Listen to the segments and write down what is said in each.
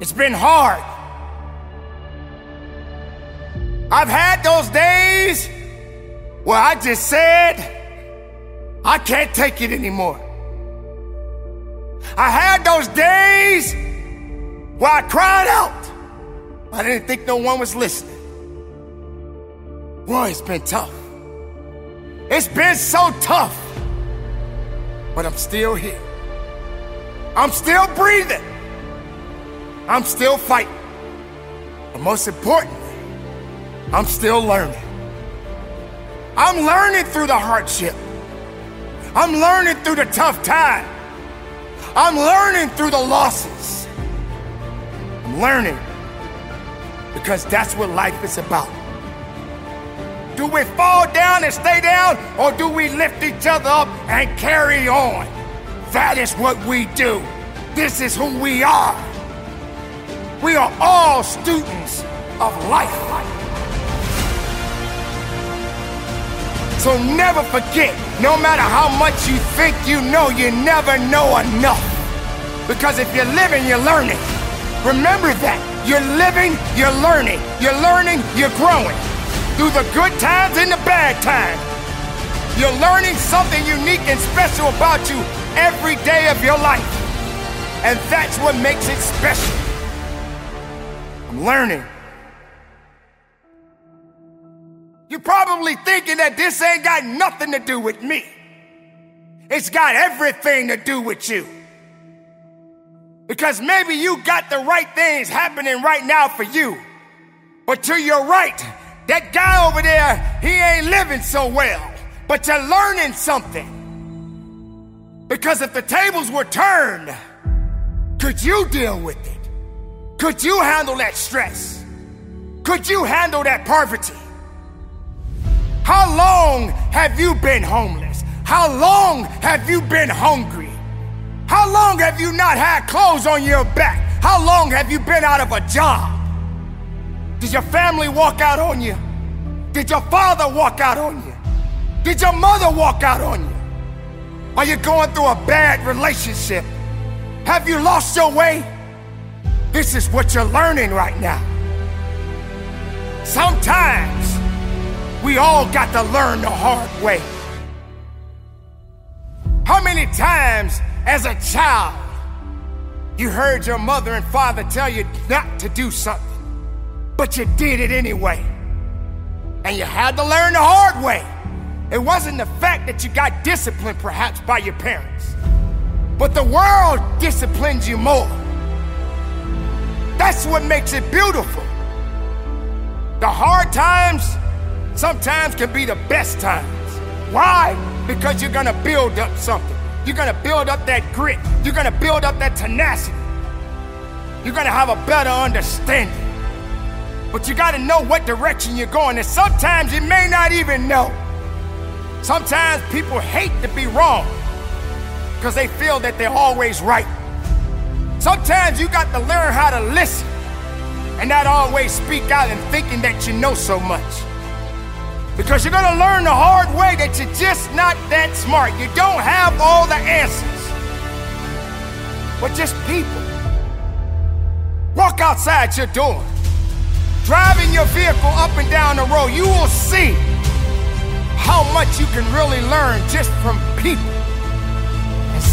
It's been hard. I've had those days where I just said, I can't take it anymore. I had those days where I cried out. I didn't think no one was listening. Boy, it's been tough. It's been so tough. But I'm still here. I'm still breathing. I'm still fighting. But most importantly, I'm still learning. I'm learning through the hardship. I'm learning through the tough time. I'm learning through the losses. I'm learning because that's what life is about. Do we fall down and stay down, or do we lift each other up and carry on? That is what we do. This is who we are. We are all students of life. So never forget, no matter how much you think you know, you never know enough. Because if you're living, you're learning. Remember that. You're living, you're learning. You're learning, you're growing. Through the good times and the bad times. You're learning something unique and special about you every day of your life. And that's what makes it special. I'm learning. You're probably thinking that this ain't got nothing to do with me. It's got everything to do with you. Because maybe you got the right things happening right now for you. But to your right, that guy over there, he ain't living so well. But you're learning something. Because if the tables were turned, could you deal with it? Could you handle that stress? Could you handle that poverty? How long have you been homeless? How long have you been hungry? How long have you not had clothes on your back? How long have you been out of a job? Did your family walk out on you? Did your father walk out on you? Did your mother walk out on you? Are you going through a bad relationship? Have you lost your way? This is what you're learning right now. Sometimes we all got to learn the hard way. How many times as a child you heard your mother and father tell you not to do something, but you did it anyway? And you had to learn the hard way. It wasn't the fact that you got disciplined, perhaps, by your parents, but the world disciplines you more. That's what makes it beautiful. The hard times sometimes can be the best times. Why? Because you're gonna build up something. You're gonna build up that grit. You're gonna build up that tenacity. You're gonna have a better understanding. But you gotta know what direction you're going, and sometimes you may not even know. Sometimes people hate to be wrong because they feel that they're always right. Sometimes you got to learn how to listen and not always speak out and thinking that you know so much. Because you're gonna learn the hard way that you're just not that smart. You don't have all the answers. But just people. Walk outside your door. Driving your vehicle up and down the road, you will see how much you can really learn just from people.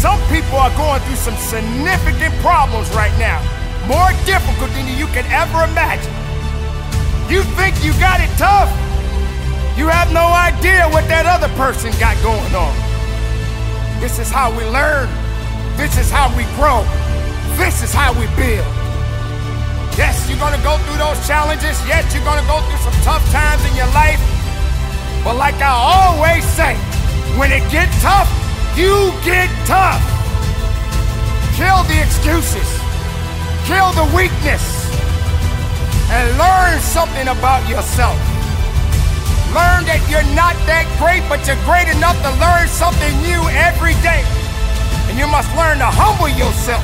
Some people are going through some significant problems right now, more difficult than you can ever imagine. You think you got it tough? You have no idea what that other person got going on. This is how we learn. This is how we grow. This is how we build. Yes, you're gonna go through those challenges. Yes, you're gonna go through some tough times in your life. But like I always say, when it gets tough, you get tough. Kill the excuses, kill the weakness, and learn something about yourself. Learn that you're not that great, but you're great enough to learn something new every day. And you must learn to humble yourself.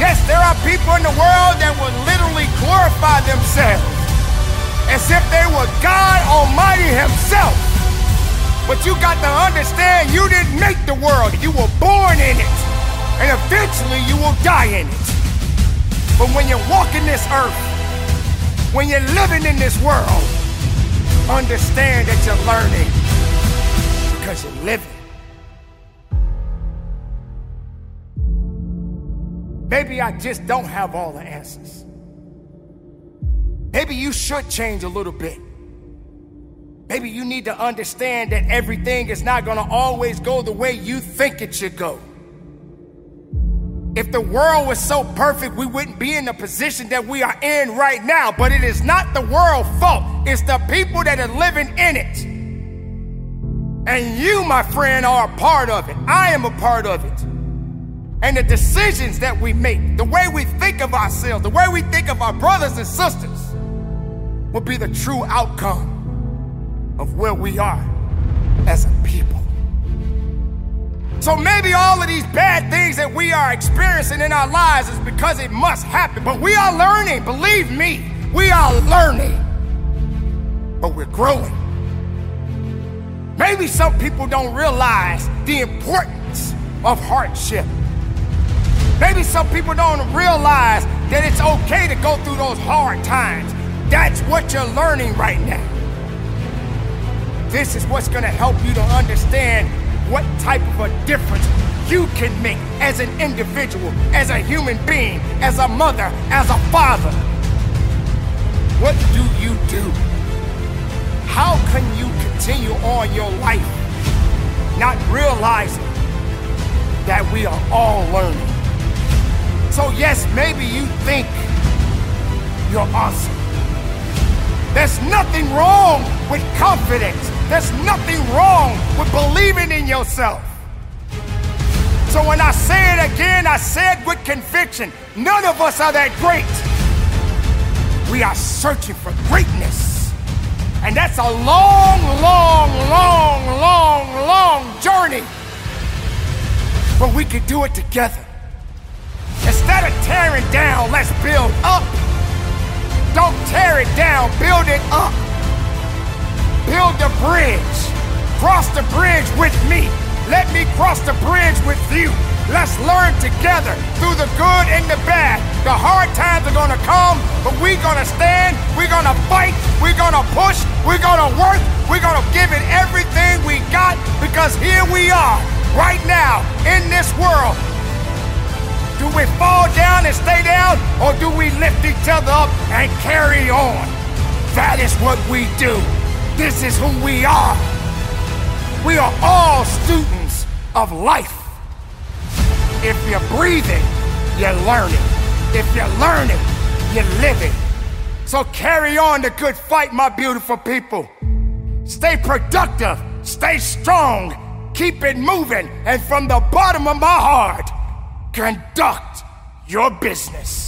Yes, there are people in the world that will literally glorify themselves as if they were God Almighty Himself. But you got to understand you didn't make the world, you were born in it. And eventually you will die in it. But when you're walking this earth, when you're living in this world, understand that you're learning because you're living. Maybe I just don't have all the answers. Maybe you should change a little bit. Maybe you need to understand that everything is not going to always go the way you think it should go. If the world was so perfect, we wouldn't be in the position that we are in right now. But it is not the world's fault, it's the people that are living in it. And you, my friend, are a part of it. I am a part of it. And the decisions that we make, the way we think of ourselves, the way we think of our brothers and sisters, will be the true outcome of where we are as a people. So maybe all of these bad things that we are experiencing in our lives is because it must happen. But we are learning, believe me, we are learning. But we're growing. Maybe some people don't realize the importance of hardship. Maybe some people don't realize that it's okay to go through those hard times. That's what you're learning right now. This is what's to help you to understand what type of a difference you can make as an individual, as a human being, as a mother, as a father. What do you do? How can you continue on your life not realizing that we are all learning? So, yes, maybe you think you're awesome. There's nothing wrong with confidence. There's nothing wrong with believing in yourself. So when I say it again, I said with conviction, none of us are that great. We are searching for greatness. And that's a long, long, long, long, long journey. But we can do it together. Instead of tearing down, let's build up. Don't tear it down, build it up. Build the bridge. Cross the bridge with me. Let me cross the bridge with you. Let's learn together through the good and the bad. The hard times are gonna come, but we're gonna stand, we're gonna fight, we're gonna push, we're gonna work, we're gonna give it everything we got because here we are, right now, in this world, do we fall down and stay down, or do we lift each other up and carry on? That is what we do. This is who we are. We are all students of life. If you're breathing, you're learning. If you're learning, you're living. So carry on the good fight, my beautiful people. Stay productive, stay strong, keep it moving, and from the bottom of my heart, Conduct your business.